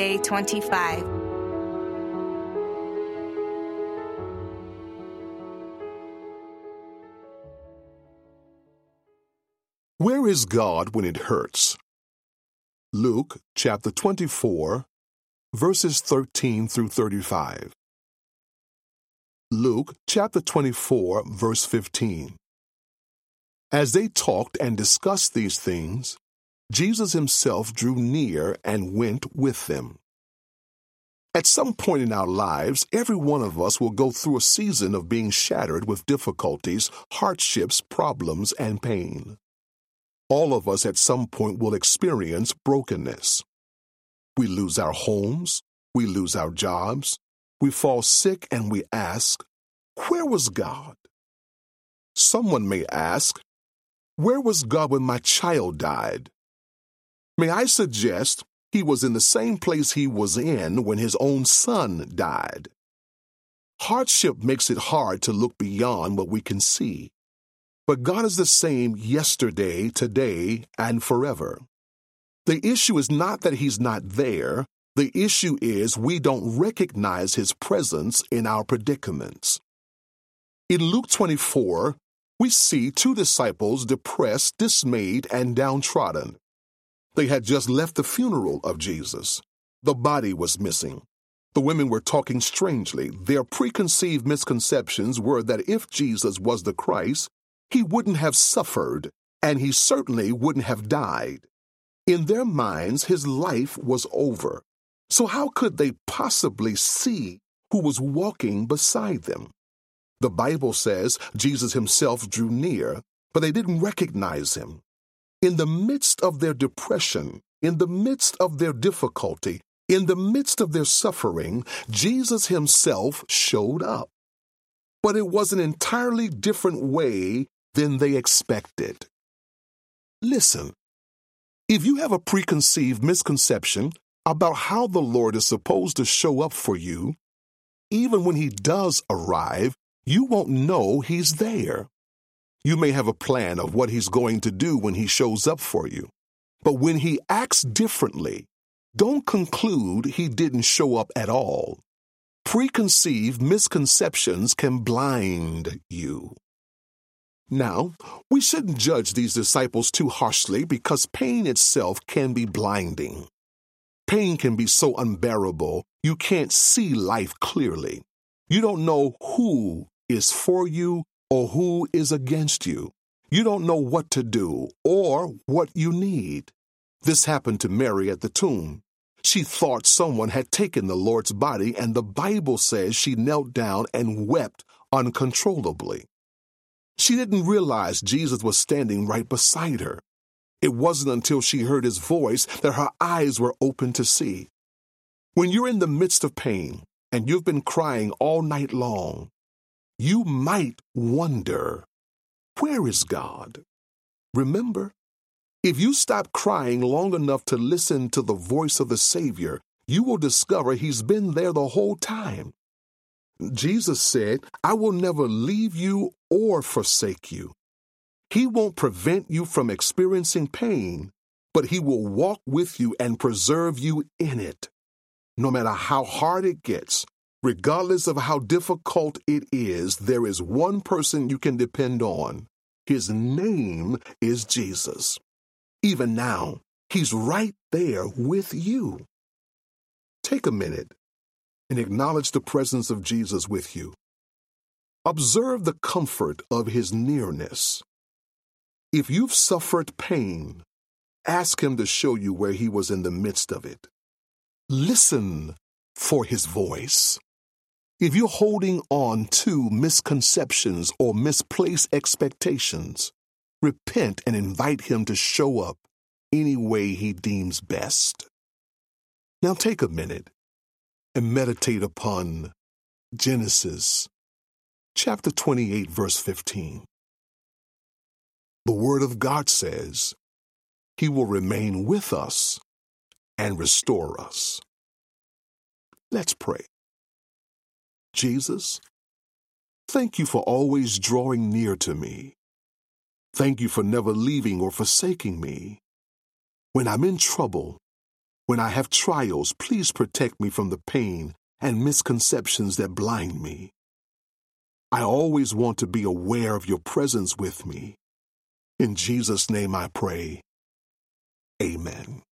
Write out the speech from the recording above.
Day 25. Where is God when it hurts? Luke chapter 24, verses 13 through 35. Luke chapter 24, verse 15. As they talked and discussed these things, Jesus himself drew near and went with them. At some point in our lives, every one of us will go through a season of being shattered with difficulties, hardships, problems, and pain. All of us at some point will experience brokenness. We lose our homes, we lose our jobs, we fall sick, and we ask, Where was God? Someone may ask, Where was God when my child died? May I suggest he was in the same place he was in when his own son died? Hardship makes it hard to look beyond what we can see. But God is the same yesterday, today, and forever. The issue is not that He's not there, the issue is we don't recognize His presence in our predicaments. In Luke 24, we see two disciples depressed, dismayed, and downtrodden. They had just left the funeral of Jesus. The body was missing. The women were talking strangely. Their preconceived misconceptions were that if Jesus was the Christ, he wouldn't have suffered, and he certainly wouldn't have died. In their minds, his life was over. So, how could they possibly see who was walking beside them? The Bible says Jesus himself drew near, but they didn't recognize him. In the midst of their depression, in the midst of their difficulty, in the midst of their suffering, Jesus himself showed up. But it was an entirely different way than they expected. Listen, if you have a preconceived misconception about how the Lord is supposed to show up for you, even when He does arrive, you won't know He's there. You may have a plan of what he's going to do when he shows up for you. But when he acts differently, don't conclude he didn't show up at all. Preconceived misconceptions can blind you. Now, we shouldn't judge these disciples too harshly because pain itself can be blinding. Pain can be so unbearable you can't see life clearly. You don't know who is for you or who is against you. You don't know what to do or what you need. This happened to Mary at the tomb. She thought someone had taken the Lord's body, and the Bible says she knelt down and wept uncontrollably. She didn't realize Jesus was standing right beside her. It wasn't until she heard his voice that her eyes were open to see. When you're in the midst of pain and you've been crying all night long, you might wonder, where is God? Remember, if you stop crying long enough to listen to the voice of the Savior, you will discover He's been there the whole time. Jesus said, I will never leave you or forsake you. He won't prevent you from experiencing pain, but He will walk with you and preserve you in it. No matter how hard it gets, Regardless of how difficult it is, there is one person you can depend on. His name is Jesus. Even now, He's right there with you. Take a minute and acknowledge the presence of Jesus with you. Observe the comfort of His nearness. If you've suffered pain, ask Him to show you where He was in the midst of it. Listen for His voice. If you're holding on to misconceptions or misplaced expectations, repent and invite Him to show up any way He deems best. Now take a minute and meditate upon Genesis chapter 28, verse 15. The Word of God says, He will remain with us and restore us. Let's pray. Jesus, thank you for always drawing near to me. Thank you for never leaving or forsaking me. When I'm in trouble, When I have trials, please protect me from the pain and misconceptions that blind me. I always want to be aware of your presence with me. In Jesus' name I pray. Amen.